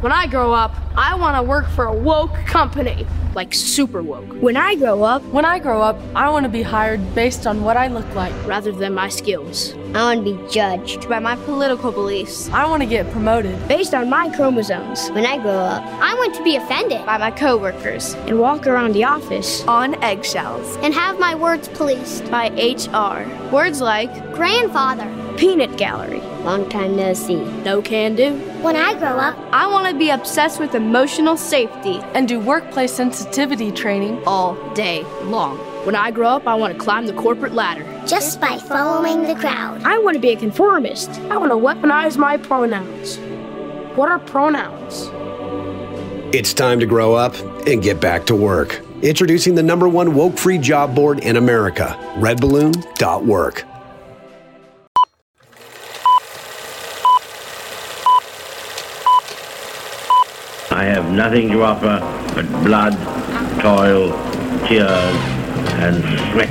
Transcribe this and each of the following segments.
When I grow up, I want to work for a woke company, like super woke. When I grow up, When I grow up, I want to be hired based on what I look like. rather than my skills. I want to be judged By my political beliefs. I want to get promoted. based on my chromosomes. When I grow up, I want to be offended By my coworkers. and walk around the office. On eggshells. and have my words policed. By HR. Words like Grandfather. Peanut gallery. Long time no see. no can do. When I grow up, I want to be obsessed with emotional safety And do workplace sensitivity training. all day long. When I grow up, I want to climb the corporate ladder. just by following the crowd. I want to be a conformist. I want to weaponize my pronouns. What are pronouns? It's time to grow up and get back to work. Introducing the number one woke free job board in America, redballoon.work. I have nothing to offer but blood, toil, tears, and sweat.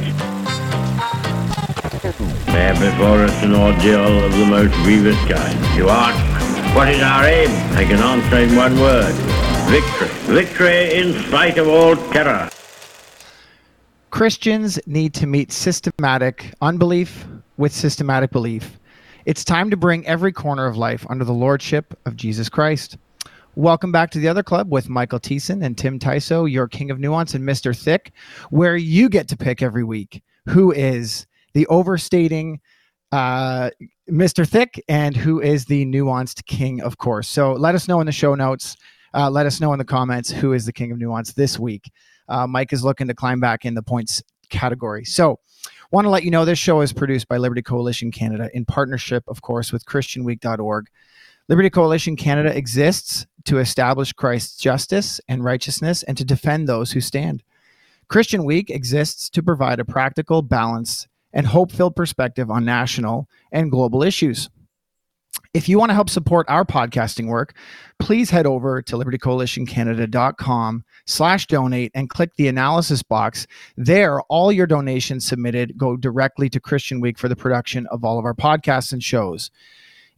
We have before us an ordeal of the most grievous kind. You ask, what is our aim? I can answer in one word. Victory. Victory in spite of all terror. Christians need to meet systematic unbelief with systematic belief. It's time to bring every corner of life under the lordship of Jesus Christ. Welcome back to the other club with Michael Thiessen and Tim Tysoe, your king of nuance and Mr. Thick, where you get to pick every week who is the overstating uh, Mr. Thick and who is the nuanced king, of course. So let us know in the show notes. Uh, let us know in the comments who is the king of nuance this week. Uh, Mike is looking to climb back in the points category. So, want to let you know this show is produced by Liberty Coalition Canada in partnership, of course, with ChristianWeek.org. Liberty Coalition Canada exists to establish Christ's justice and righteousness and to defend those who stand. Christian Week exists to provide a practical, balanced, and hope filled perspective on national and global issues. If you want to help support our podcasting work, please head over to libertycoalitioncanada.com slash donate and click the analysis box. There, all your donations submitted go directly to Christian Week for the production of all of our podcasts and shows.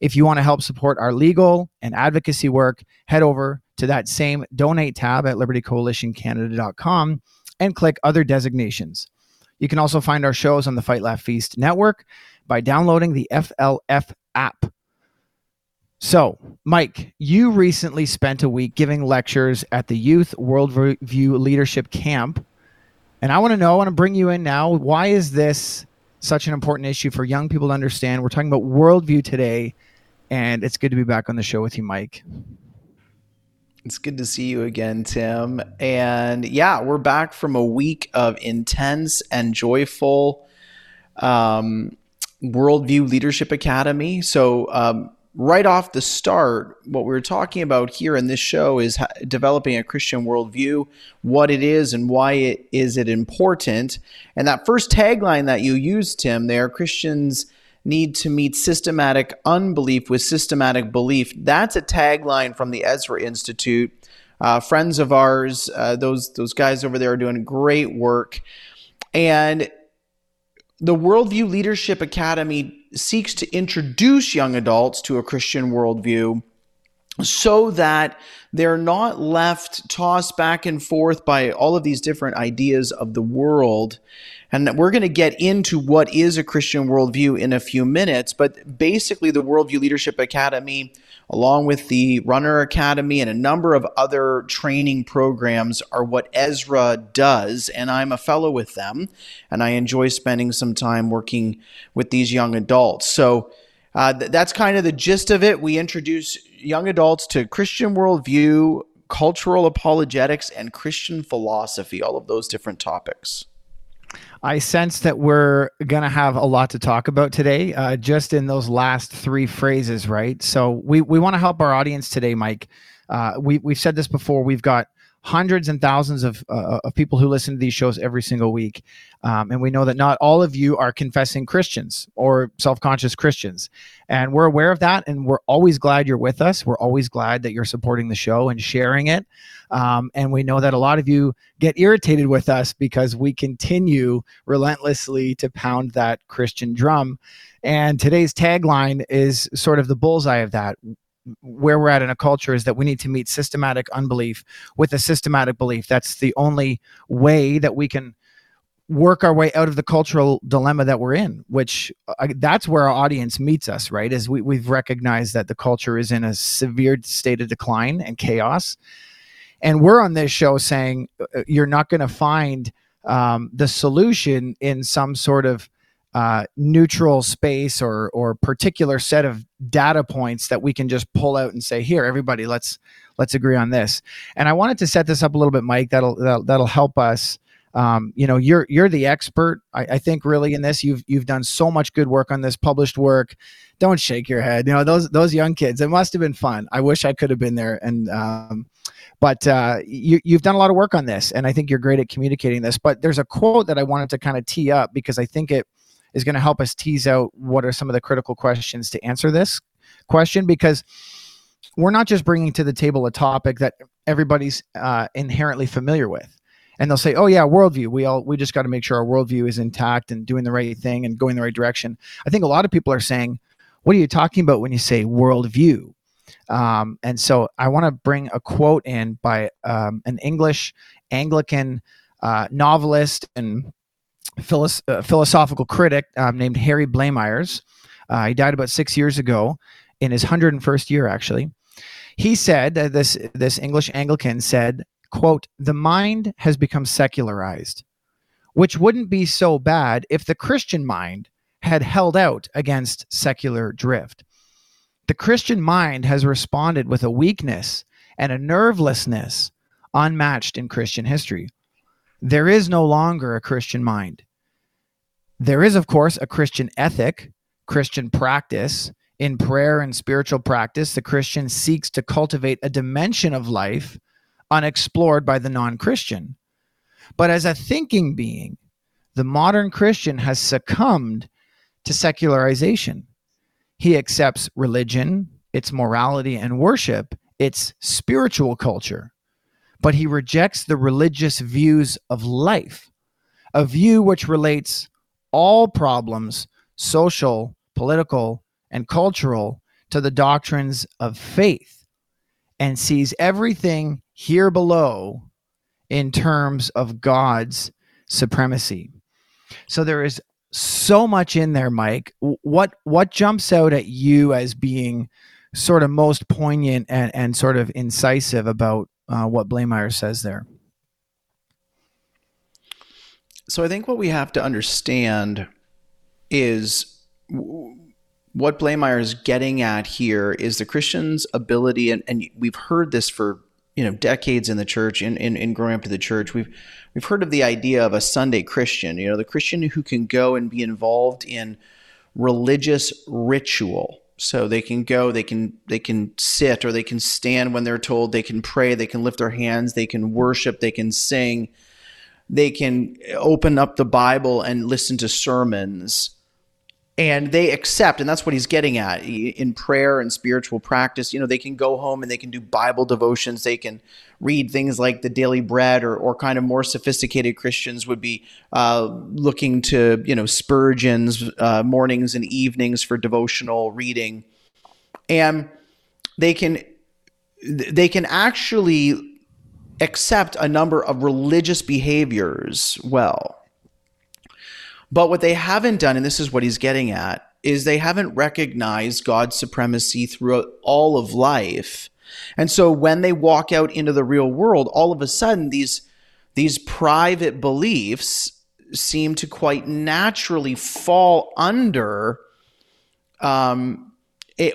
If you want to help support our legal and advocacy work, head over to that same donate tab at libertycoalitioncanada.com and click other designations. You can also find our shows on the Fight Laugh Feast network by downloading the FLF app. So, Mike, you recently spent a week giving lectures at the Youth Worldview Leadership Camp. And I want to know, I want to bring you in now. Why is this such an important issue for young people to understand? We're talking about worldview today, and it's good to be back on the show with you, Mike. It's good to see you again, Tim. And yeah, we're back from a week of intense and joyful um, Worldview Leadership Academy. So, um, right off the start, what we're talking about here in this show is ha- developing a Christian worldview, what it is, and why it is it important. And that first tagline that you used, Tim, there, Christians need to meet systematic unbelief with systematic belief. That's a tagline from the Ezra Institute. Uh, friends of ours, uh, those those guys over there are doing great work, and the Worldview Leadership Academy seeks to introduce young adults to a Christian worldview so that they're not left tossed back and forth by all of these different ideas of the world. And we're going to get into what is a Christian worldview in a few minutes. But basically, the Worldview Leadership Academy, along with the Runner Academy and a number of other training programs, are what Ezra does. And I'm a fellow with them. And I enjoy spending some time working with these young adults. So, uh, th- that's kind of the gist of it. We introduce young adults to Christian worldview, cultural apologetics, and Christian philosophy, all of those different topics. I sense that we're going to have a lot to talk about today, uh, just in those last three phrases, right? So we, we want to help our audience today, Mike. Uh, we, we've said this before. We've got hundreds and thousands of, uh, of people who listen to these shows every single week. Um, and we know that not all of you are confessing Christians or self conscious Christians. And we're aware of that. And we're always glad you're with us. We're always glad that you're supporting the show and sharing it. Um, and we know that a lot of you get irritated with us because we continue relentlessly to pound that Christian drum. And today's tagline is sort of the bullseye of that. Where we're at in a culture is that we need to meet systematic unbelief with a systematic belief. That's the only way that we can work our way out of the cultural dilemma that we're in which uh, that's where our audience meets us right is we, we've recognized that the culture is in a severe state of decline and chaos and we're on this show saying uh, uh, you're not going to find um, the solution in some sort of uh, neutral space or or particular set of data points that we can just pull out and say here everybody let's let's agree on this. And i wanted to set this up a little bit mike that'll that'll, that'll help us. Um, you know you're you're the expert I, I, think really in this. You've you've done so much good work on this published work. Don't shake your head. You know those those young kids it must have been fun. I wish i could have been there. And um, but uh, you, you've done a lot of work on this and i think you're great at communicating this. But there's a quote that i wanted to kind of tee up because i think it is going to help us tease out what are some of the critical questions to answer this question because we're not just bringing to the table a topic that everybody's uh, inherently familiar with and they'll say, "Oh yeah, worldview. We all we just got to make sure our worldview is intact and doing the right thing and going the right direction." I think a lot of people are saying, "What are you talking about when you say worldview?" Um, and so I want to bring a quote in by um, an English Anglican uh, novelist and philos- uh, philosophical critic um, named Harry Blamires. Uh, he died about six years ago in his 101st year, actually. He said, uh, this, this English Anglican said, quote, the mind has become secularized, which wouldn't be so bad if the Christian mind had held out against secular drift. The Christian mind has responded with a weakness and a nervelessness unmatched in Christian history. There is no longer a Christian mind. There is, of course, a Christian ethic, Christian practice. In prayer and spiritual practice, the Christian seeks to cultivate a dimension of life unexplored by the non Christian. But as a thinking being, the modern Christian has succumbed to secularization. He accepts religion, its morality and worship, its spiritual culture, but he rejects the religious views of life, a view which relates all problems, social, political, and cultural, to the doctrines of faith and sees everything here below in terms of God's supremacy. So there is so much in there, Mike. What what jumps out at you as being sort of most poignant and, and sort of incisive about uh, what Blamires says there? So I think what we have to understand is what Blamire is getting at here is the Christian's ability, and, and we've heard this for you know decades in the church in, in, in growing up to the church we've we've heard of the idea of a sunday christian you know the christian who can go and be involved in religious ritual so they can go they can they can sit or they can stand when they're told they can pray they can lift their hands they can worship they can sing. They can open up the bible and listen to sermons and they accept and that's what he's getting at in prayer and spiritual practice. You know they can go home and they can do bible devotions. They can read things like the daily bread or, or kind of more sophisticated christians would be uh, looking to you know spurgeon's uh, mornings and evenings for devotional reading. And they can they can actually accept a number of religious behaviors well but what they haven't done, and this is what he's getting at, is they haven't recognized God's supremacy throughout all of life. And so when they walk out into the real world, all of a sudden these these private beliefs seem to quite naturally fall under um,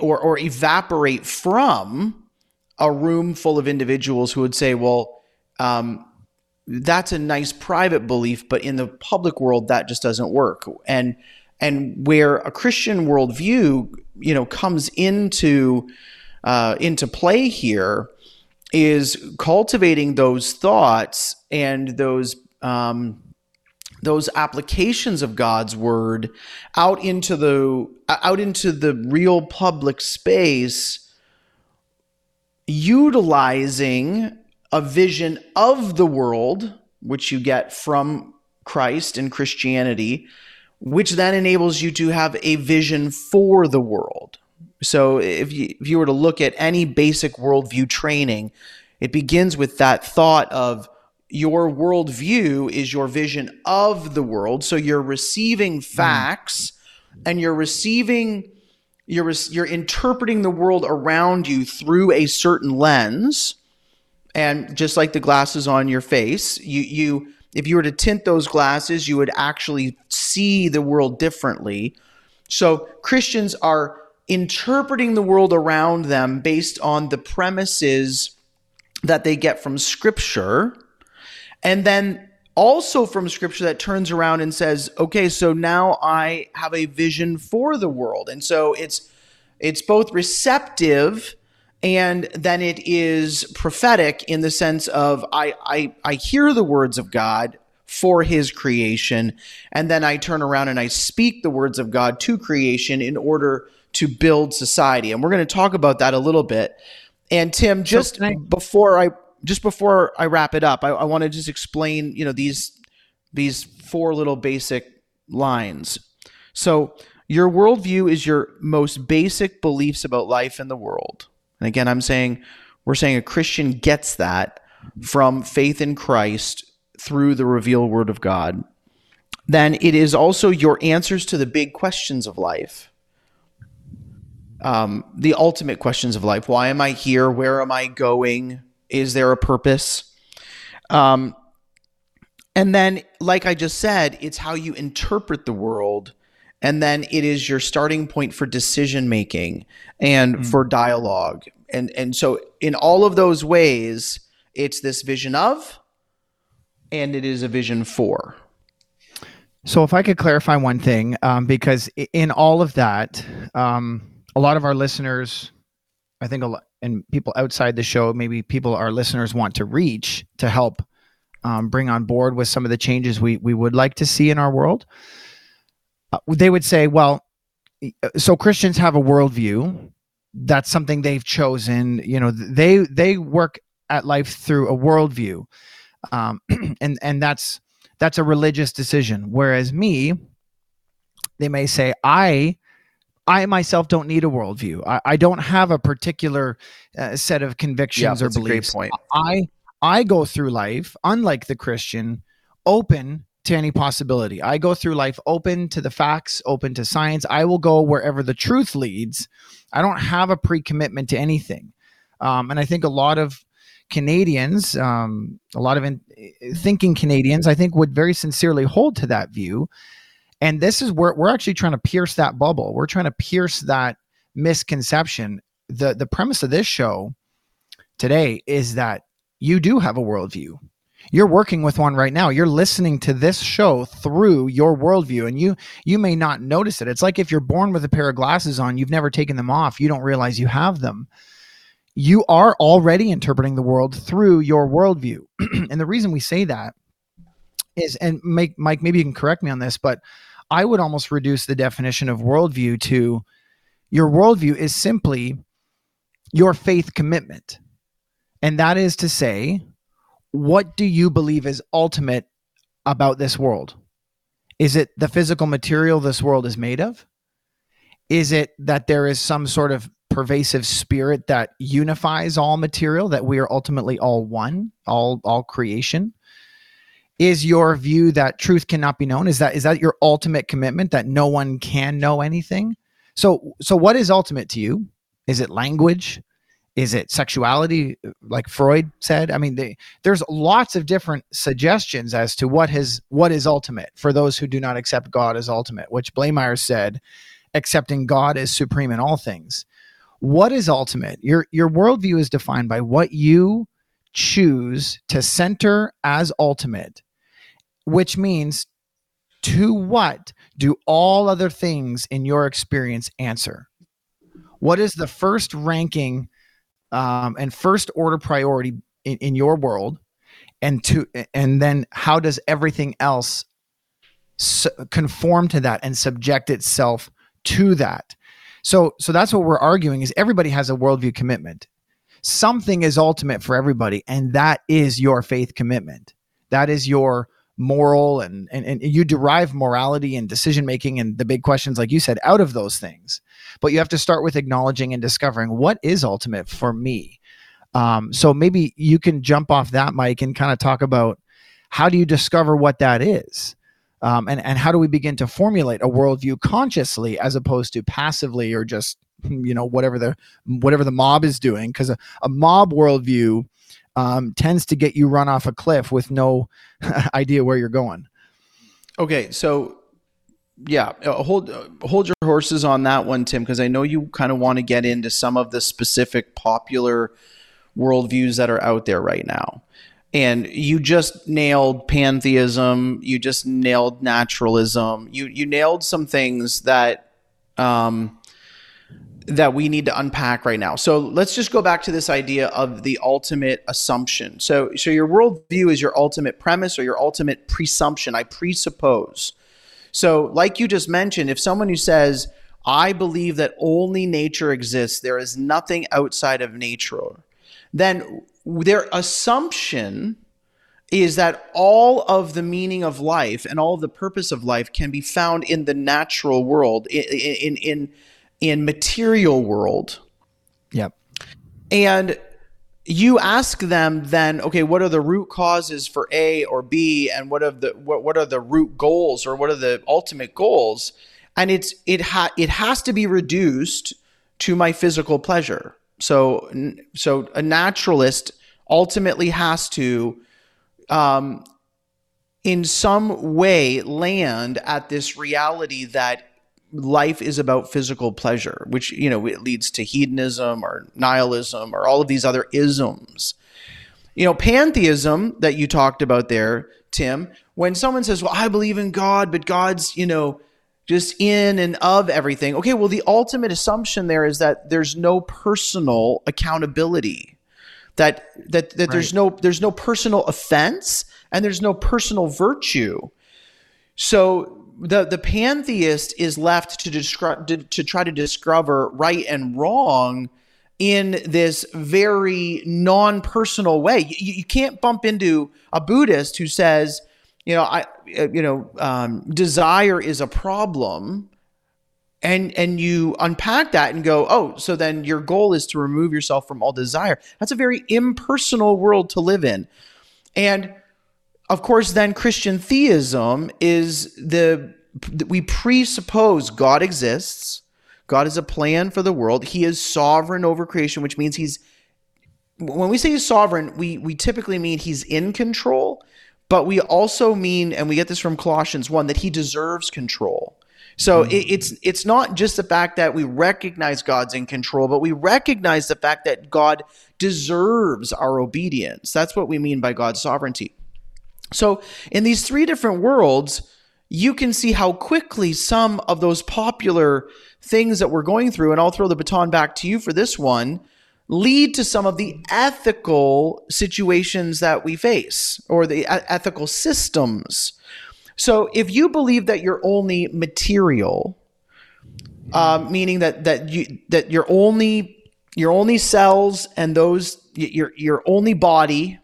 or, or evaporate from a room full of individuals who would say, well, um, that's a nice private belief, but in the public world, that just doesn't work. And and where a Christian worldview, you know, comes into uh, into play here is cultivating those thoughts and those um, those applications of God's word out into the out into the real public space, utilizing a vision of the world, which you get from Christ and Christianity, which then enables you to have a vision for the world. So if you, if you were to look at any basic worldview training, it begins with that thought of your worldview is your vision of the world. So you're receiving facts mm. and you're receiving, you're, you're interpreting the world around you through a certain lens. And just like the glasses on your face, you, you, if you were to tint those glasses, you would actually see the world differently. So Christians are interpreting the world around them based on the premises that they get from scripture and then also from scripture that turns around and says okay so now i have a vision for the world and so it's it's both receptive and then it is prophetic in the sense of I, I i hear the words of god for his creation and then i turn around and i speak the words of god to creation in order to build society. And we're going to talk about that a little bit. And Tim, just so I- before I just before I wrap it up, I, I want to just explain, you know, these these four little basic lines. So your worldview is your most basic beliefs about life and the world. And again, I'm saying we're saying a Christian gets that from faith in Christ through the revealed word of God. Then it is also your answers to the big questions of life um, the ultimate questions of life. Why am I here? Where am I going? Is there a purpose? Um, and then, like I just said, it's how you interpret the world. And then it is your starting point for decision making and mm-hmm. for dialogue. And, and so, in all of those ways, it's this vision of, and it is a vision for. So, if I could clarify one thing, um, because in all of that, um, a lot of our listeners, I think a lot, and people outside the show, maybe people our listeners want to reach to help um, bring on board with some of the changes we we would like to see in our world. Uh, they would say, well, so Christians have a worldview. That's something they've chosen. You know, they they work at life through a worldview, um, and and that's that's a religious decision. Whereas me, they may say, I I myself don't need a worldview. I, I don't have a particular uh, set of convictions yeah, or beliefs. point. I I go through life, unlike the Christian, open to any possibility. I go through life open to the facts, open to science. I will go wherever the truth leads. I don't have a pre-commitment to anything, um, and I think a lot of Canadians, um, a lot of in, thinking Canadians, I think would very sincerely hold to that view. And this is where we're actually trying to pierce that bubble. We're trying to pierce that misconception. The the premise of this show today is that you do have a worldview. You're working with one right now. You're listening to this show through your worldview, and you you may not notice it. It's like if you're born with a pair of glasses on, you've never taken them off, you don't realize you have them. You are already interpreting the world through your worldview. and the reason we say that is, and make Mike, maybe you can correct me on this, but I would almost reduce the definition of worldview to your worldview is simply your faith commitment. And that is to say, what do you believe is ultimate about this world? Is it the physical material this world is made of? Is it that there is some sort of pervasive spirit that unifies all material, that we are ultimately all one, all all creation? is your view that truth cannot be known is that is that your ultimate commitment that no one can know anything so so what is ultimate to you is it language is it sexuality like freud said? I mean they, there's lots of different suggestions as to what has what is ultimate for those who do not accept god as ultimate which Blamire said accepting god as supreme in all things. What is ultimate? Your your worldview is defined by what you choose to center as ultimate, which means to what do all other things in your experience answer? What is the first ranking um, and first order priority in, in your world? And to and then how does everything else su- conform to that and subject itself to that? So so that's what we're arguing is everybody has a worldview commitment something is ultimate for everybody, and that is your faith commitment. That is your moral and, and and you derive morality and decision making and the big questions like you said out of those things but you have to start with acknowledging and discovering what is ultimate for me. Um, so maybe you can jump off that mike and kind of talk about how do you discover what that is? Um, and, and how do we begin to formulate a worldview consciously as opposed to passively or just you know whatever the whatever the mob is doing? Because a, a mob worldview um, tends to get you run off a cliff with no idea where you're going. Okay, so yeah, uh, hold uh, hold your horses on that one, Tim, because I know you kind of want to get into some of the specific popular worldviews that are out there right now. And you just nailed pantheism. You just nailed naturalism. You you nailed some things that um, that we need to unpack right now. So let's just go back to this idea of the ultimate assumption. So, so your worldview is your ultimate premise or your ultimate presumption. I presuppose. So, like you just mentioned, if someone who says, I believe that only nature exists, there is nothing outside of nature, then their assumption is that all of the meaning of life and all of the purpose of life can be found in the natural world, in, in, in in material world. Yep. And you ask them then, okay, what are the root causes for A or B, and what are the what, what are the root goals or what are the ultimate goals? And it's it ha it has to be reduced to my physical pleasure. So so a naturalist ultimately has to um, in some way land at this reality that life is about physical pleasure, which, you know, it leads to hedonism or nihilism or all of these other isms. You know, pantheism that you talked about there, Tim, when someone says, well, I believe in God, but God's, you know, just in and of everything. Okay, well, the ultimate assumption there is that there's no personal accountability. That that that right. there's no there's no personal offense and there's no personal virtue. So the the pantheist is left to describe to, to try to discover right and wrong in this very non-personal way. You, you, can't bump into a Buddhist who says, you know, I, you know, um, desire is a problem, and and you unpack that and go, oh, so then your goal is to remove yourself from all desire. That's a very impersonal world to live in, and of course, then Christian theism is the we presuppose God exists. God has a plan for the world. He is sovereign over creation, which means he's when we say he's sovereign, we we typically mean he's in control, but we also mean, and we get this from Colossians one, that he deserves control. So mm-hmm. it, it's it's not just the fact that we recognize God's in control, but we recognize the fact that God deserves our obedience. That's what we mean by God's sovereignty. So, in these three different worlds, you can see how quickly some of those popular things that we're going through, and I'll throw the baton back to you for this one, lead to some of the ethical situations that we face or the ethical systems. So, if you believe that you're only material, uh, meaning that that you that you're only your only cells and those your your only body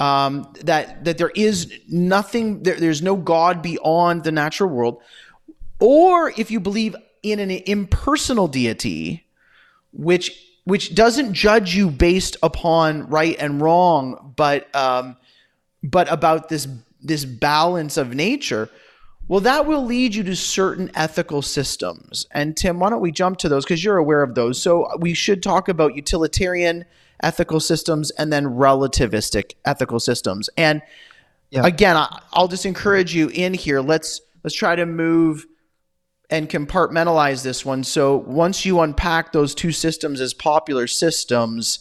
um, that that there is nothing, there, there's no God beyond the natural world, or if you believe in an impersonal deity, which which doesn't judge you based upon right and wrong, but um, but about this this balance of nature. Well, that will lead you to certain ethical systems. And Tim, why don't we jump to those because you're aware of those? So we should talk about utilitarian ethical systems and then relativistic ethical systems. And yeah. again, I, I'll just encourage you in here. Let's let's try to move and compartmentalize this one. So once you unpack those two systems as popular systems,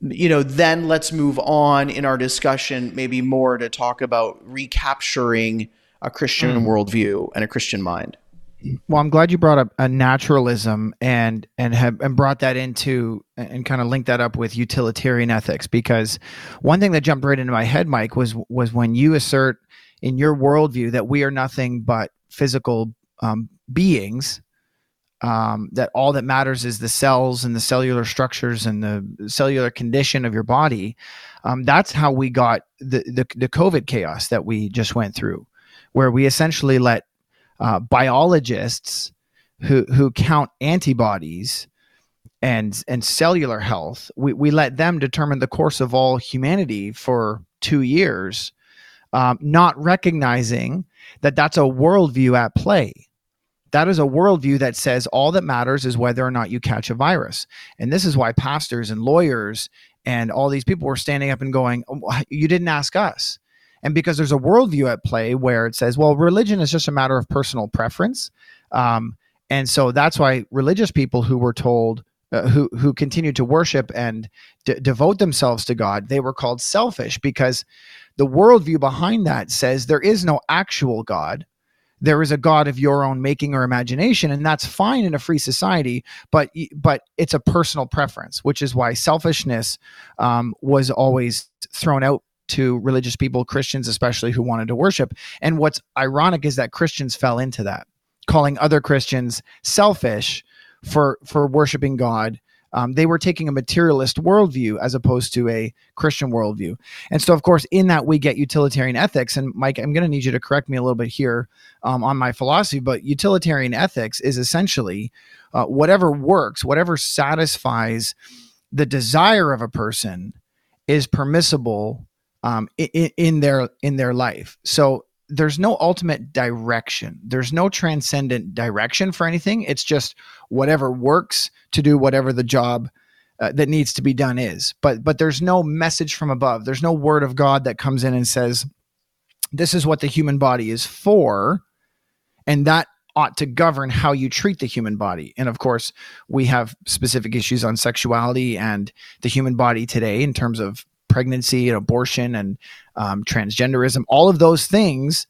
you know, then let's move on in our discussion, maybe more to talk about recapturing a Christian mm. worldview and a Christian mind. Well, I'm glad you brought up a naturalism and and have and brought that into and kind of linked that up with utilitarian ethics because one thing that jumped right into my head, Mike, was was when you assert in your worldview that we are nothing but physical um, beings. um, that all that matters is the cells and the cellular structures and the cellular condition of your body. Um, that's how we got the, the, the COVID chaos that we just went through, where we essentially let uh, biologists who who count antibodies and and cellular health, we, we let them determine the course of all humanity for two years, um, not recognizing that that's a worldview at play that is a worldview that says all that matters is whether or not you catch a virus. And this is why pastors and lawyers and all these people were standing up and going, oh, You didn't ask us. And because there's a worldview at play where it says, well, religion is just a matter of personal preference. Um, and so that's why religious people who were told, uh, who, who continued to worship and d- devote themselves to God, they were called selfish because the worldview behind that says there is no actual God there is a god of your own making or imagination and that's fine in a free society but but it's a personal preference which is why selfishness um, was always thrown out to religious people christians especially who wanted to worship and what's ironic is that christians fell into that calling other christians selfish for for worshiping god um, they were taking a materialist worldview as opposed to a Christian worldview. And so, of course, in that we get utilitarian ethics. And Mike, I'm going to need you to correct me a little bit here um, on my philosophy, but utilitarian ethics is essentially uh, whatever works, whatever satisfies the desire of a person is permissible um, in, in their in their life. So there's no ultimate direction. There's no transcendent direction for anything. It's just whatever works to do whatever the job uh, that needs to be done is. But but there's no message from above. There's no word of God that comes in and says this is what the human body is for and that ought to govern how you treat the human body. And of course, we have specific issues on sexuality and the human body today in terms of pregnancy and abortion and um, transgenderism, all of those things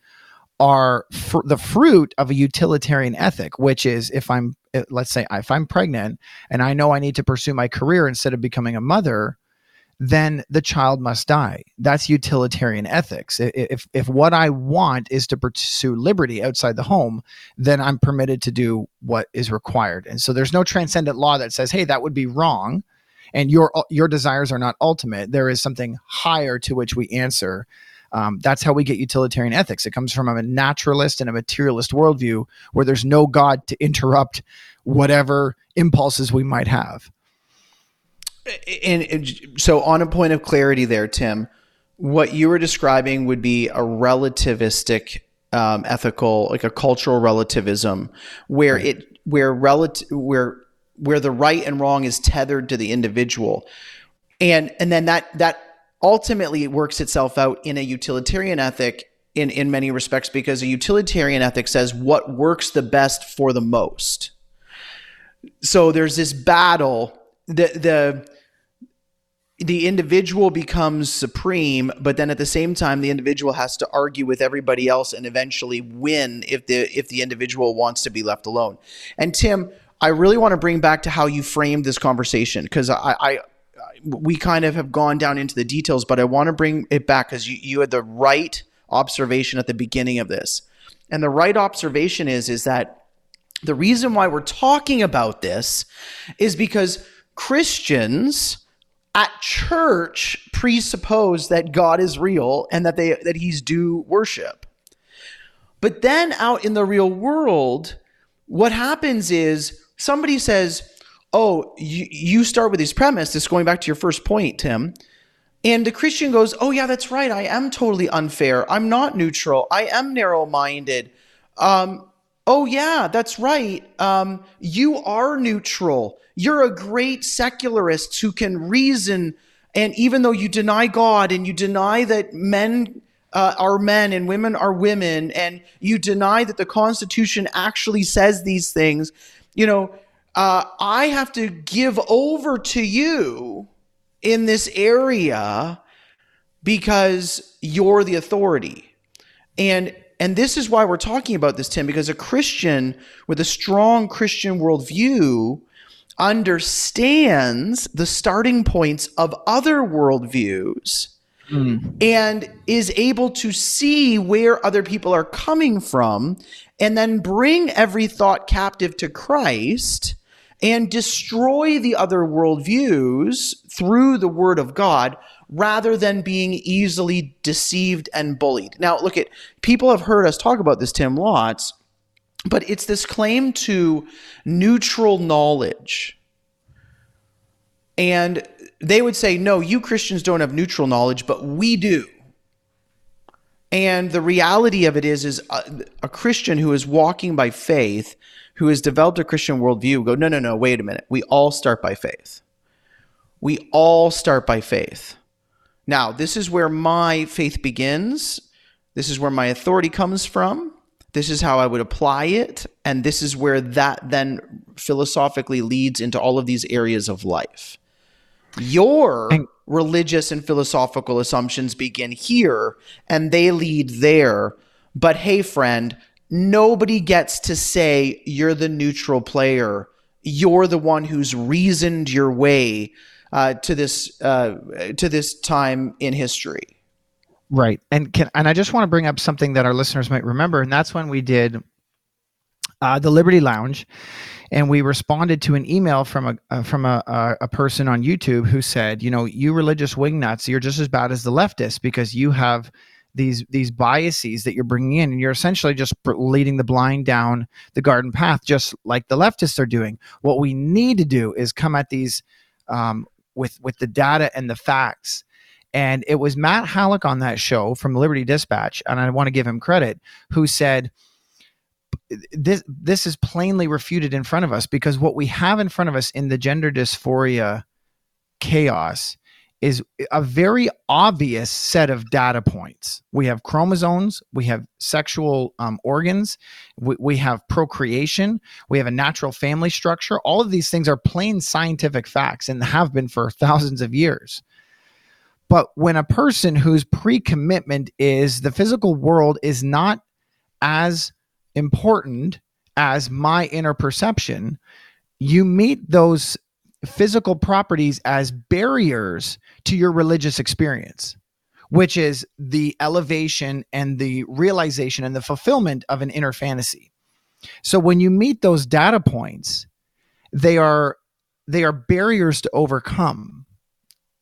are fr- the fruit of a utilitarian ethic, which is if I'm, eh, let's say, if I'm pregnant and I know I need to pursue my career instead of becoming a mother, then the child must die. That's utilitarian ethics. If, if what I want is to pursue liberty outside the home, then I'm permitted to do what is required. And so there's no transcendent law that says, hey, that would be wrong and your your desires are not ultimate. There is something higher to which we answer. Um, that's how we get utilitarian ethics. It comes from a naturalist and a materialist worldview where there's no God to interrupt whatever impulses we might have. And, and so, on a point of clarity, there, Tim, what you were describing would be a relativistic um, ethical, like a cultural relativism, where right. it where relative where where the right and wrong is tethered to the individual. And and then that that ultimately works itself out in a utilitarian ethic in in many respects because a utilitarian ethic says what works the best for the most. So there's this battle the the the individual becomes supreme, but then at the same time, the individual has to argue with everybody else and eventually win if the if the individual wants to be left alone. And Tim, I really want to bring back to how you framed this conversation because I, I, we kind of have gone down into the details, but I want to bring it back because you, you had the right observation at the beginning of this. And the right observation is is that the reason why we're talking about this is because Christians at church presuppose that God is real and that they that he's due worship. But then out in the real world, what happens is somebody says, Oh, you, you start with this premise, this going back to your first point, Tim. And the Christian goes, Oh, yeah, that's right. I am totally unfair. I'm not neutral. I am narrow minded. Um, oh, yeah, that's right. Um, you are neutral. You're a great secularist who can reason. And even though you deny God and you deny that men uh, are men and women are women, and you deny that the Constitution actually says these things, you know, uh, I have to give over to you in this area because you're the authority. And and this is why we're talking about this, Tim, because a Christian with a strong Christian worldview understands the starting points of other worldviews mm. and is able to see where other people are coming from and then bring every thought captive to Christ and destroy the other worldviews through the word of God rather than being easily deceived and bullied. Now, look at people have heard us talk about this, Tim lots, but it's this claim to neutral knowledge. And they would say, no, you Christians don't have neutral knowledge, but we do. And the reality of it is, is a, a, Christian who is walking by faith, who has developed a Christian worldview, go, no, no, no, wait a minute. We all start by faith. We all start by faith. Now, this is where my faith begins. This is where my authority comes from. This is how I would apply it. And this is where that then philosophically leads into all of these areas of life. Your and- religious and philosophical assumptions begin here and they lead there. But hey, friend, nobody gets to say you're the neutral player. You're the one who's reasoned your way uh, to this uh, to this time in history. Right, and can and I just want to bring up something that our listeners might remember, and that's when we did uh, the Liberty Lounge, and we responded to an email from a uh, from a, a, a person on YouTube who said, you know, you religious wingnuts, you're just as bad as the leftists because you have these these biases that you're bringing in, and you're essentially just leading the blind down the garden path, just like the leftists are doing. What we need to do is come at these um, with with the data and the facts. And it was Matt Halleck on that show from Liberty Dispatch, and I want to give him credit, who said this this is plainly refuted in front of us because what we have in front of us in the gender dysphoria chaos is a very obvious set of data points. We have chromosomes, we have sexual um, organs, we, we, have procreation, we have a natural family structure. All of these things are plain scientific facts and have been for thousands of years. But when a person whose pre commitment is the physical world is not as important as my inner perception, you meet those physical properties as barriers to your religious experience, which is the elevation and the realization and the fulfillment of an inner fantasy. So when you meet those data points, they are they are barriers to overcome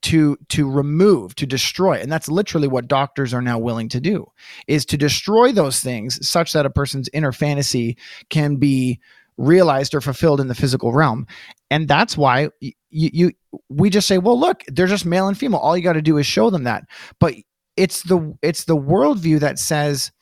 to to remove to destroy and that's literally what doctors are now willing to do is to destroy those things such that a person's inner fantasy can be realized or fulfilled in the physical realm. And that's why you, you we just say well look they're just male and female. All you got to do is show them that. But it's the it's the worldview that says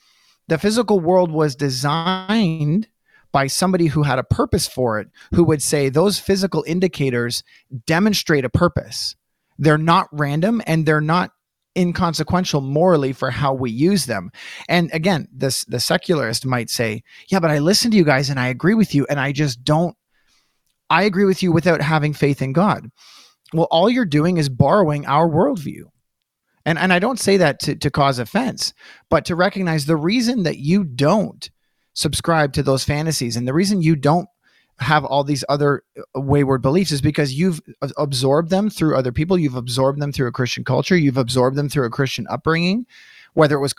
the physical world was designed by somebody who had a purpose for it who would say those physical indicators demonstrate a purpose they're not random and they're not inconsequential morally for how we use them. And again, this the secularist might say, "Yeah, but I listen to you guys and I agree with you and I just don't I agree with you without having faith in God." Well, all you're doing is borrowing our worldview. And and I don't say that to, to cause offense, but to recognize the reason that you don't subscribe to those fantasies and the reason you don't have all these other uh, wayward beliefs is because you've absorbed them through other people. You've absorbed them through a christian culture. You've absorbed them through a christian upbringing whether it was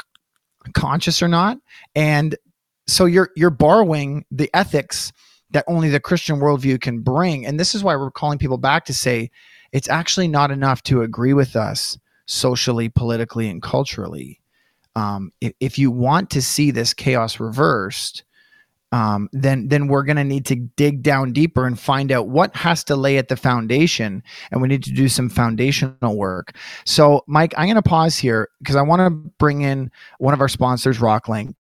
conscious or not. And so you're you're borrowing the ethics that only the christian worldview can bring. And this is why we're calling people back to say it's actually not enough to agree with us socially politically and culturally. Um, if, if you want to see this chaos reversed um, then then we're going to need to dig down deeper and find out what has to lay at the foundation, and we need to do some foundational work. So, Mike, I'm going to pause here because I want to bring in one of our sponsors, Rocklinc.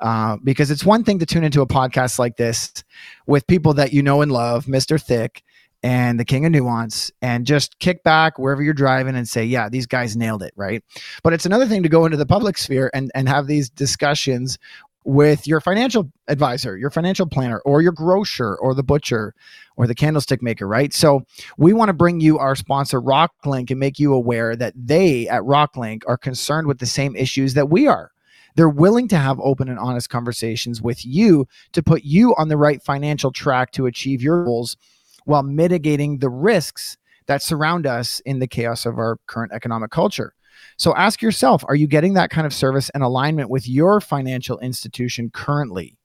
Uh, because it's one thing to tune into a podcast like this with people that you know and love, Mr. Thick and the King of Nuance, and just kick back wherever you're driving and say, yeah, these guys nailed it, right? But it's another thing to go into the public sphere and, and have these discussions with your financial advisor, your financial planner, or your grocer, or the butcher, or the candlestick maker, right? So we want to bring you our sponsor, Rocklinc, and make you aware that they at Rocklinc are concerned with the same issues that we are. They're willing to have open and honest conversations with you to put you on the right financial track to achieve your goals while mitigating the risks that surround us in the chaos of our current economic culture. So ask yourself are you getting that kind of service and alignment with your financial institution currently?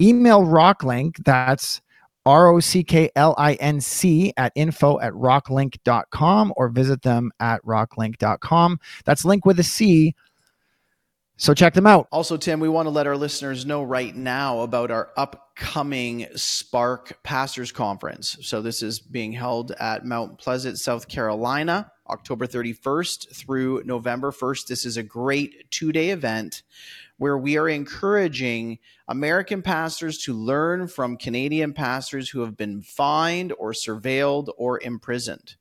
Email Rocklinc, that's R O C K L I N C at info at rocklinc.com or visit them at rocklinc.com. That's link with a C. So check them out. Also, Tim, we want to let our listeners know right now about our upcoming Spark Pastors Conference. So this is being held at Mount Pleasant, South Carolina, October 31st through November 1st. This is a great two day event where we are encouraging American pastors to learn from Canadian pastors who have been fined or surveilled or imprisoned.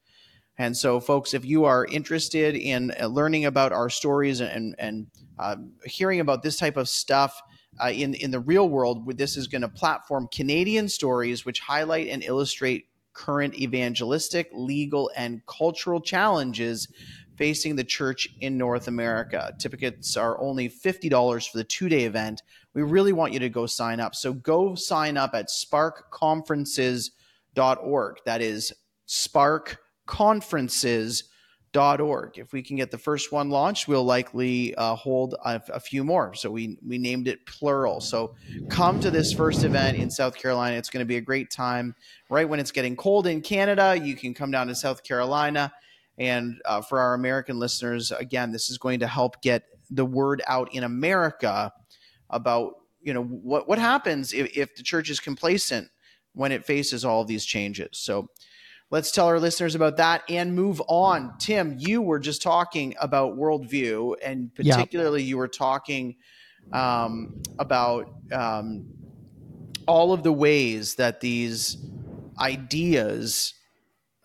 And so, folks, if you are interested in uh, learning about our stories and, and uh, hearing about this type of stuff uh, in, in the real world, this is going to platform Canadian stories which highlight and illustrate current evangelistic, legal, and cultural challenges facing the church in North America. Tickets are only $50 for the two day event. We really want you to go sign up. So go sign up at sparkconferences.org. That is sparkconferences.org. If we can get the first one launched, we'll likely uh, hold a, a, few more. So we, we named it plural. So come to this first event in South Carolina. It's going to be a great time. Right when it's getting cold in Canada, you can come down to South Carolina and uh, for our American listeners, again, this is going to help get the word out in America about you know what what happens if, if the church is complacent when it faces all these changes. So let's tell our listeners about that and move on. Tim, you were just talking about worldview, and particularly you were talking um, about um, all of the ways that these ideas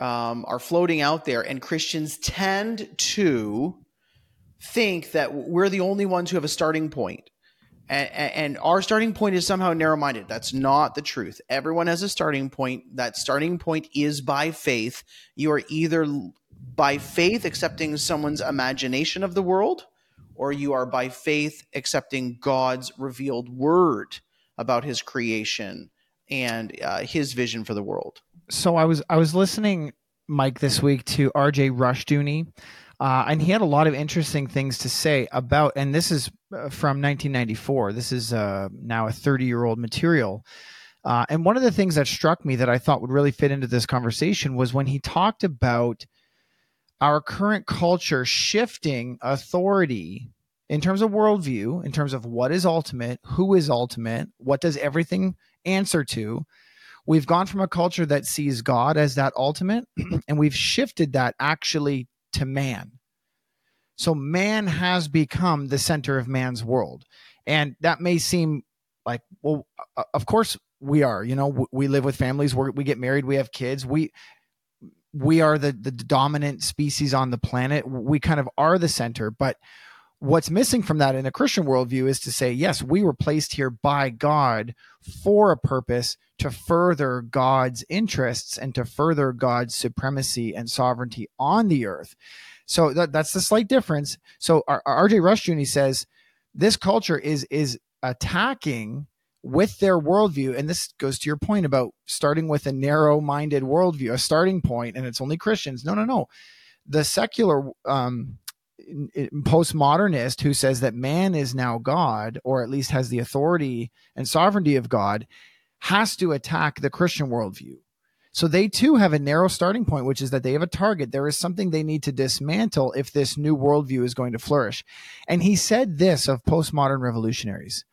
um, are floating out there, and Christians tend to think that we're the only ones who have a starting point. And, and, our starting point is somehow narrow minded. That's not the truth. Everyone has a starting point. That starting point is by faith. You are either by faith accepting someone's imagination of the world, or you are by faith accepting God's revealed word about his creation and uh, his vision for the world so I was I was listening, Mike, this week to R.J. Rushdoony, uh, and he had a lot of interesting things to say about. And this is uh, from 1994. This is uh, now a 30 year old material. Uh, and one of the things that struck me that I thought would really fit into this conversation was when he talked about our current culture shifting authority in terms of worldview, in terms of what is ultimate, who is ultimate, what does everything answer to, We've gone from a culture that sees God as that ultimate, and we've shifted that actually to man. So man has become the center of man's world. And that may seem like, well, uh, of course we are. You know, we live with families, we we get married, we have kids. We we are the the dominant species on the planet. We kind of are the center, but what's missing from that in a Christian worldview is to say, yes, we were placed here by God for a purpose to further God's interests and to further God's supremacy and sovereignty on the earth. So that, that's the slight difference. So R.J. Rushdoony says this culture is is attacking with their worldview, and this goes to your point about starting with a narrow-minded worldview, a starting point, and it's only Christians. No, no, no. The secular um, postmodernist who says that man is now God, or at least has the authority and sovereignty of God, has to attack the Christian worldview. So they too have a narrow starting point, which is that they have a target. There is something they need to dismantle if this new worldview is going to flourish. And he said this of postmodern revolutionaries.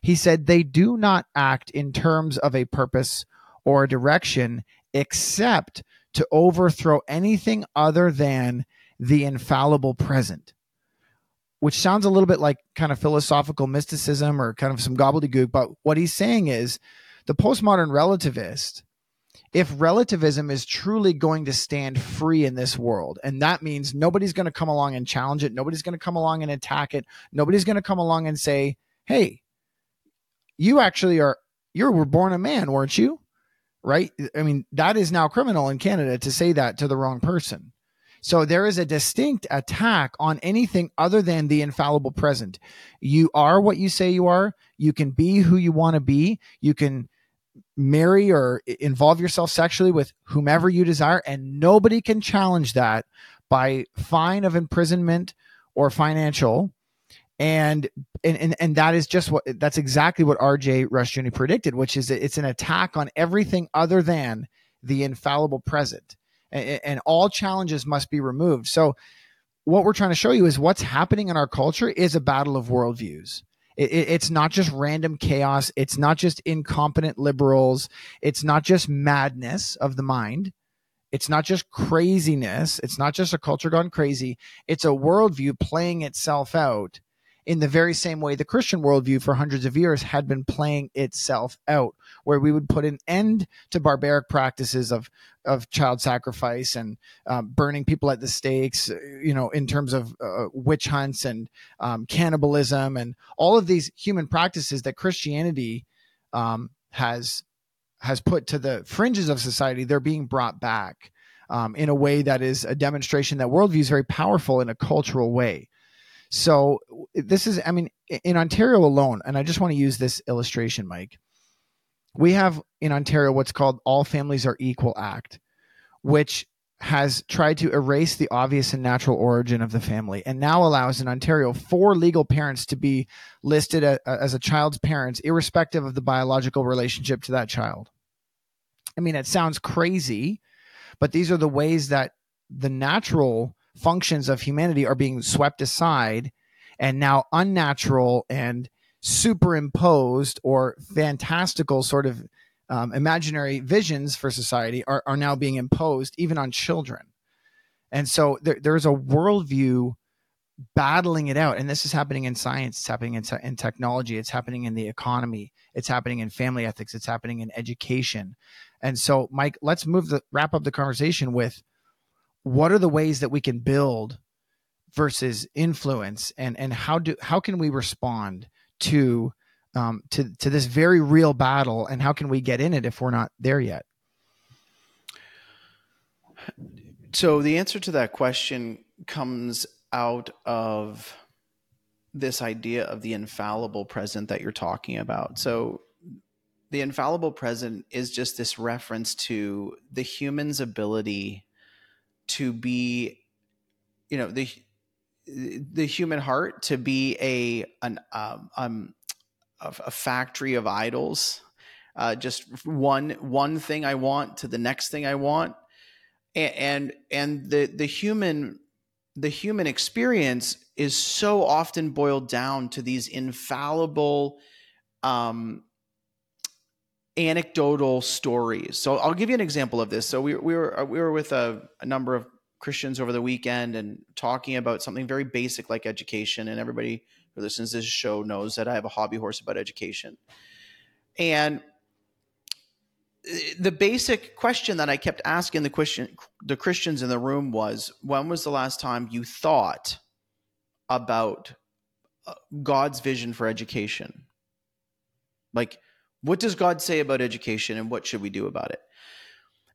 He said they do not act in terms of a purpose or a direction except to overthrow anything other than the infallible present, which sounds a little bit like kind of philosophical mysticism or kind of some gobbledygook. But what he's saying is the postmodern relativist, if relativism is truly going to stand free in this world, and that means nobody's going to come along and challenge it, nobody's going to come along and attack it, nobody's going to come along and say, hey, you actually are, you were born a man, weren't you? Right? I mean, that is now criminal in Canada to say that to the wrong person. So there is a distinct attack on anything other than the infallible present. You are what you say you are. You can be who you want to be. You can marry or involve yourself sexually with whomever you desire, and nobody can challenge that by fine of imprisonment or financial and and and, and that is just what that's exactly what RJ Rushdoony predicted, which is it's an attack on everything other than the infallible present, and, and all challenges must be removed. So, what we're trying to show you is what's happening in our culture is a battle of worldviews. It, it, it's not just random chaos. It's not just incompetent liberals. It's not just madness of the mind. It's not just craziness. It's not just a culture gone crazy. It's a worldview playing itself out in the very same way the Christian worldview for hundreds of years had been playing itself out, where we would put an end to barbaric practices of of child sacrifice and um, burning people at the stakes, you know, in terms of uh, witch hunts and um, cannibalism and all of these human practices that Christianity um, has has put to the fringes of society. They're being brought back. Um, in a way that is a demonstration that worldview is very powerful in a cultural way. So this is, I mean, in Ontario alone, and I just want to use this illustration, Mike. We have in Ontario what's called All Families Are Equal Act, which has tried to erase the obvious and natural origin of the family and now allows in Ontario four legal parents to be listed as a child's parents, irrespective of the biological relationship to that child. I mean, it sounds crazy, but these are the ways that the natural functions of humanity are being swept aside and now unnatural and superimposed or fantastical sort of um, imaginary visions for society are, are now being imposed even on children. And so there, there's a worldview battling it out. And this is happening in science, it's happening in, te- in technology, it's happening in the economy, it's happening in family ethics, it's happening in education. And so, Mike, let's move the wrap up the conversation with what are the ways that we can build versus influence? And and how do how can we respond to um, to to this very real battle? And how can we get in it if we're not there yet? So the answer to that question comes out of this idea of the infallible present that you're talking about. So the infallible present is just this reference to the human's ability to be you know the the human heart to be a an um, um a, factory of idols uh, just one one thing i want to the next thing i want. And, and and the the human the human experience is so often boiled down to these infallible um anecdotal stories. So I'll give you an example of this. So we, we were we were with a, a, number of Christians over the weekend and talking about something very basic like education. And everybody who listens to this show knows that I have a hobby horse about education. And the basic question that I kept asking the question the Christians in the room was, when was the last time you thought about uh, God's vision for education? Like what does God say about education and what should we do about it?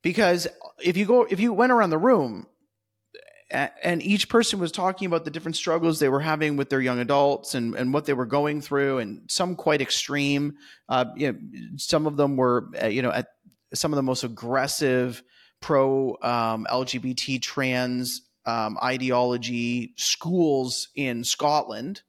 Because if you go, if you went around the room and each person was talking about the different struggles they were having with their young adults and, and what they were going through, and some quite extreme. Uh, you know, some of them were, uh, you know, at some of the most aggressive pro um, LGBT trans um, ideology schools in Scotland,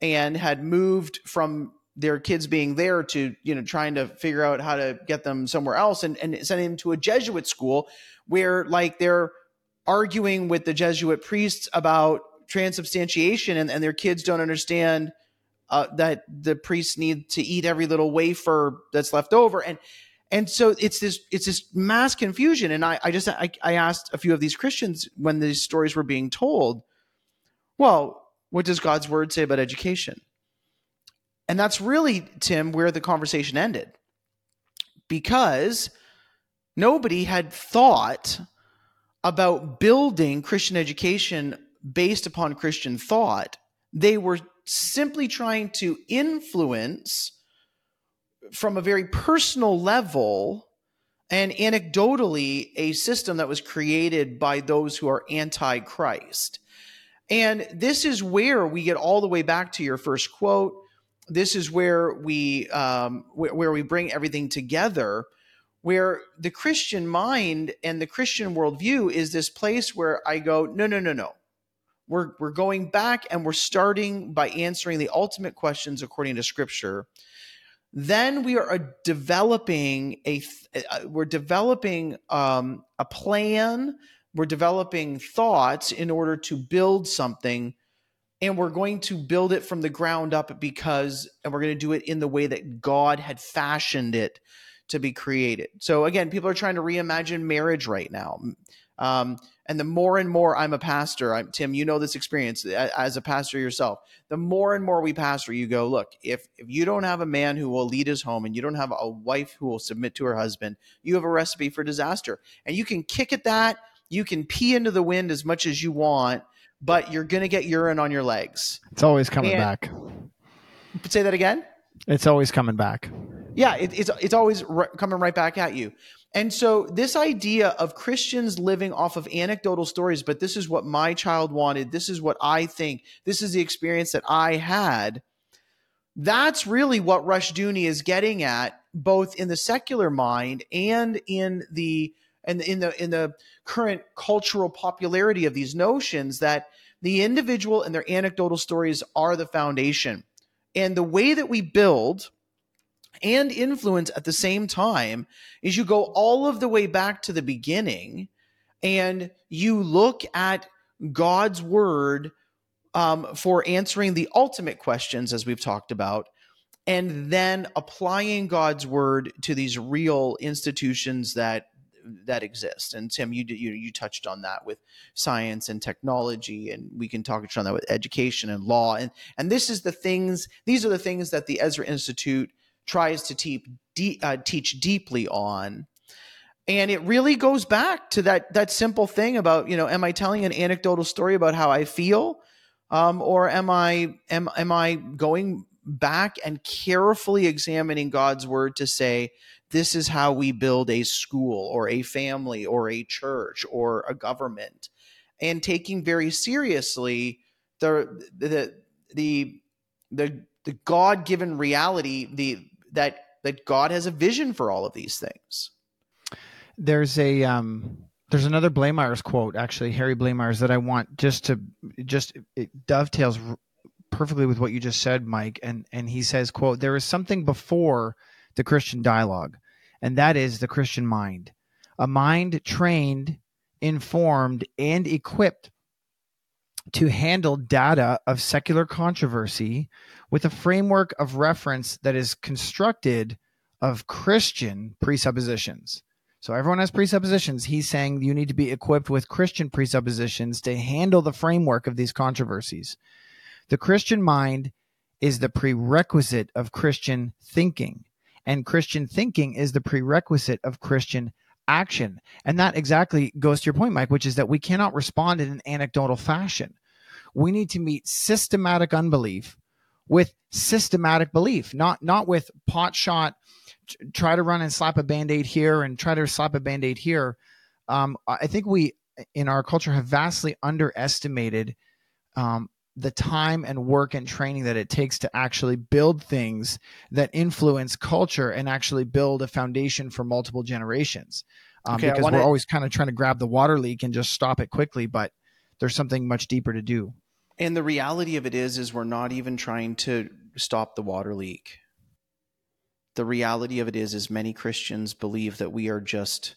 and had moved from their kids being there to you know trying to figure out how to get them somewhere else and, and sending them to a jesuit school where like they're arguing with the jesuit priests about transubstantiation and, and their kids don't understand uh, that the priests need to eat every little wafer that's left over. And and so it's this it's this mass confusion. And i, I just I, I asked a few of these christians when these stories were being told well what does god's word say about education and that's really, Tim, where the conversation ended. Because nobody had thought about building Christian education based upon Christian thought. They were simply trying to influence from a very personal level and anecdotally a system that was created by those who are anti Christ. And this is where we get all the way back to your first quote this is where we um, where, where we bring everything together where the Christian mind and the Christian worldview is this place where I go, no, no, no, no. We're, we're going back and we're starting by answering the ultimate questions according to scripture. Then we are developing a, uh, we're developing um, a plan. We're developing thoughts in order to build something and we're going to build it from the ground up because and we're going to do it in the way that God had fashioned it to be created. So again, people are trying to reimagine marriage right now. Um, and the more and more I'm a pastor, I'm, Tim, you know this experience as a pastor yourself. The more and more we pastor, you go, look, if if you don't have a man who will lead his home and you don't have a wife who will submit to her husband, you have a recipe for disaster. And you can kick at that, you can pee into the wind as much as you want, but you're going to get urine on your legs. It's always coming and, back. Say that again. It's always coming back. Yeah, it, it's it's always coming right back at you. And so this idea of Christians living off of anecdotal stories, but this is what my child wanted, this is what I think, this is the experience that I had. That's really what Rushdoony is getting at, both in the secular mind and in the and in the in the current cultural popularity of these notions that the individual and their anecdotal stories are the foundation. And the way that we build and influence at the same time is you go all of the way back to the beginning and you look at God's word um, for answering the ultimate questions, as we've talked about, and then applying God's word to these real institutions that that exist. And Tim, you you you touched on that with science and technology, and we can talk on that with education and law. And and this is the things; these are the things that the Ezra Institute tries to teach de- uh, teach deeply on. And it really goes back to that that simple thing about you know, am I telling an anecdotal story about how I feel, um, or am I am am I going back and carefully examining God's word to say this is how we build a school or a family or a church or a government. And taking very seriously the the the the, the god-given reality the that that god has a vision for all of these things. There's a um there's another Blamires quote actually Harry Blamires that I want just to just it dovetails perfectly with what you just said Mike. And and he says quote there is something before the Christian dialogue and that is the Christian mind. A mind trained, informed, and equipped to handle data of secular controversy with a framework of reference that is constructed of Christian presuppositions. So everyone has presuppositions. He's saying you need to be equipped with Christian presuppositions to handle the framework of these controversies. The Christian mind is the prerequisite of Christian thinking. And Christian thinking is the prerequisite of Christian action. And that exactly goes to your point, Mike, which is that we cannot respond in an anecdotal fashion. We need to meet systematic unbelief with systematic belief, not not with pot shot, try to run and slap a band-aid here and try to slap a band-aid here. Um, I think we in our culture have vastly underestimated um, the time and work and training that it takes to actually build things that influence culture and actually build a foundation for multiple generations. Um, okay, because wanna... we're always kind of trying to grab the water leak and just stop it quickly, but there's something much deeper to do. And the reality of it is, is we're not even trying to stop the water leak. The reality of it is, is many Christians believe that we are just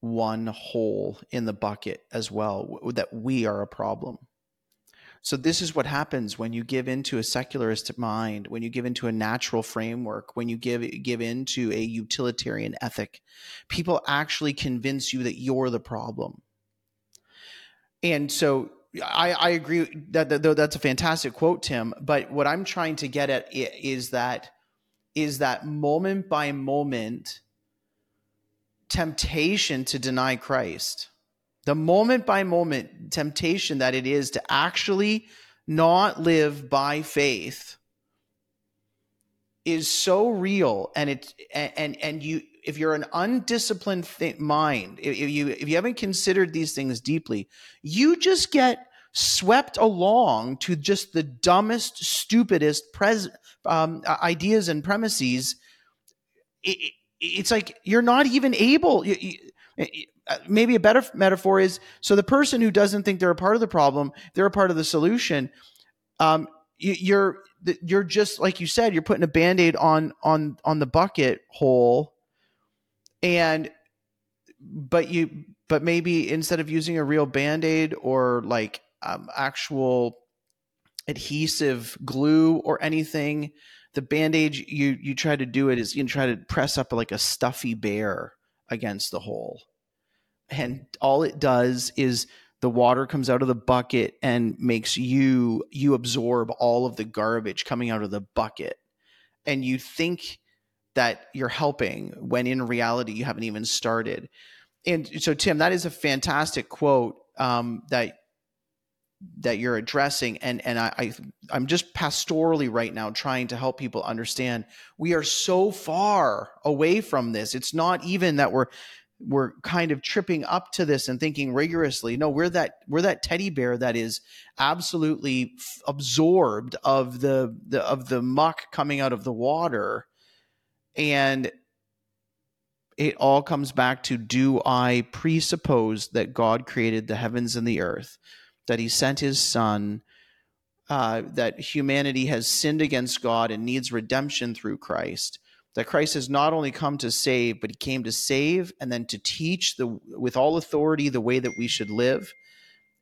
one hole in the bucket as well, that we are a problem so this is what happens when you give into a secularist mind, when you give into a natural framework, when you give give into a utilitarian ethic. People actually convince you that you're the problem. And so I, I agree that, that that's a fantastic quote, Tim. But what I'm trying to get at is that is that moment by moment temptation to deny Christ the moment by moment temptation that it is to actually not live by faith is so real and it and and you if you're an undisciplined th- mind if you if you haven't considered these things deeply you just get swept along to just the dumbest stupidest pres um, ideas and premises it, it's like you're not even able. You, you, uh, maybe a better metaphor is so the person who doesn't think they're a part of the problem, they're a part of the solution. Um, you, you're you're just like you said, you're putting a band-aid on on on the bucket hole, and but you but maybe instead of using a real band-aid or like um, actual adhesive glue or anything the bandage you you try to do it is you try to press up like a stuffy bear against the hole and all it does is the water comes out of the bucket and makes you you absorb all of the garbage coming out of the bucket. And you think that you're helping when in reality you haven't even started. And so tim that is a fantastic quote um, that that you're addressing. And and I, I i'm just pastorally right now trying to help people understand we are so far away from this. It's not even that we're we're kind of tripping up to this and thinking rigorously no we're that we're that teddy bear that is absolutely f- absorbed of the, the of the muck coming out of the water. And it all comes back to do i presuppose that god created the heavens and the earth that he sent his son uh, that humanity has sinned against god and needs redemption through christ that Christ has not only come to save, but he came to save and then to teach the with all authority the way that we should live.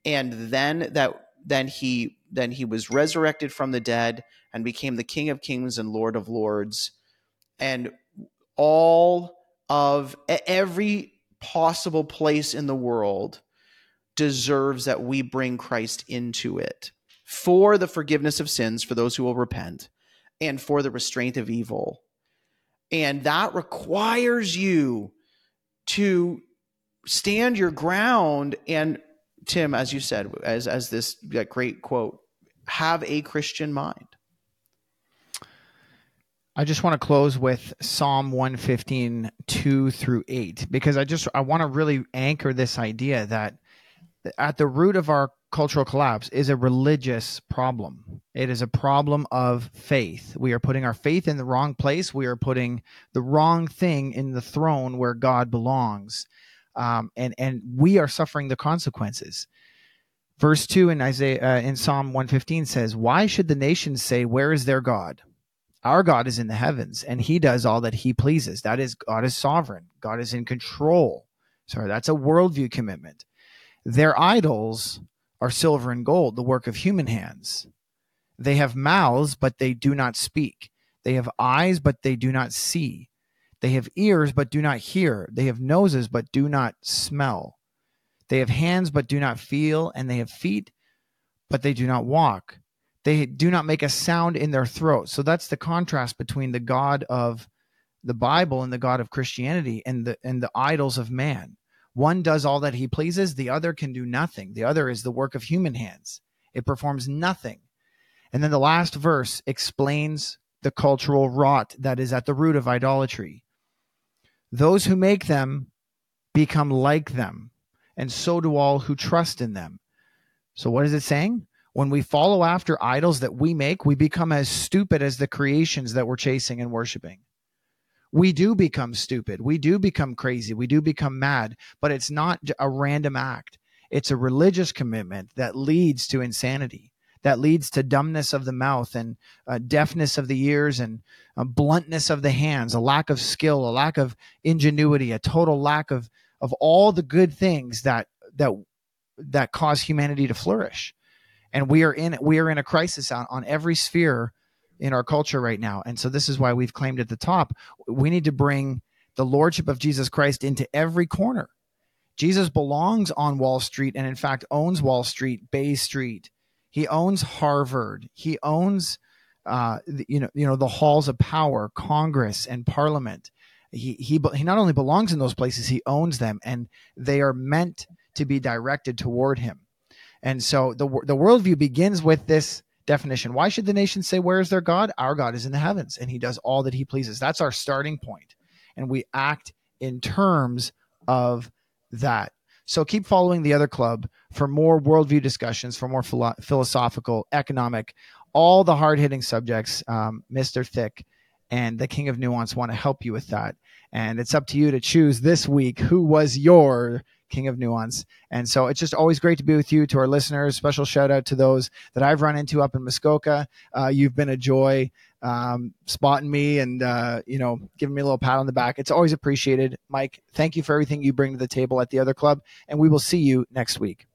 And then that then he then he was resurrected from the dead and became the King of Kings and Lord of Lords. And all of every possible place in the world deserves that we bring Christ into it for the forgiveness of sins for those who will repent and for the restraint of evil and that requires you to stand your ground. And Tim, as you said, as, as this great quote, have a Christian mind. I just want to close with Psalm 115, 2 through 8, because I just I want to really anchor this idea that at the root of our cultural collapse is a religious problem. It is a problem of faith. We are putting our faith in the wrong place. We are putting the wrong thing in the throne where God belongs. Um, and, and we are suffering the consequences. Verse 2 in Isaiah uh, in Psalm 115 says, Why should the nations say, Where is their God? Our God is in the heavens, and he does all that he pleases. That is, God is sovereign. God is in control. Sorry, that's a worldview commitment. Their idols are silver and gold, the work of human hands. They have mouths, but they do not speak. They have eyes, but they do not see. They have ears, but do not hear. They have noses, but do not smell. They have hands, but do not feel. And they have feet, but they do not walk. They do not make a sound in their throat. So that's the contrast between the God of the Bible and the God of Christianity and the and the idols of man. One does all that he pleases, the other can do nothing. The other is the work of human hands, it performs nothing. And then the last verse explains the cultural rot that is at the root of idolatry. Those who make them become like them, and so do all who trust in them. So, what is it saying? When we follow after idols that we make, we become as stupid as the creations that we're chasing and worshiping we do become stupid. We do become crazy. We do become mad, but it's not a random act. It's a religious commitment that leads to insanity, that leads to dumbness of the mouth and uh, deafness of the ears and uh, bluntness of the hands, a lack of skill, a lack of ingenuity, a total lack of, of all the good things that, that, that cause humanity to flourish. And we are in, we are in a crisis on, on every sphere in our culture right now. And so this is why we've claimed at the top we need to bring the lordship of Jesus Christ into every corner. Jesus belongs on Wall Street and in fact owns Wall Street, Bay Street. He owns Harvard. He owns uh, you know you know the halls of power, Congress and Parliament. He, he he not only belongs in those places, he owns them, and they are meant to be directed toward him. And so the the worldview begins with this definition. Why should the nations say, Where is their God? Our God is in the heavens and he does all that he pleases. That's our starting point. And we act in terms of that. So keep following the other club for more worldview discussions, for more philo- philosophical, economic, all the hard hitting subjects, um, Mr. Thick. and the King of Nuance want to help you with that. And it's up to you to choose this week who was your King of Nuance. And so it's just always great to be with you, to our listeners. Special shout out to those that I've run into up in Muskoka. Uh, you've been a joy um, spotting me and, uh, you know, giving me a little pat on the back. It's always appreciated. Mike, thank you for everything you bring to the table at the other club. And we will see you next week.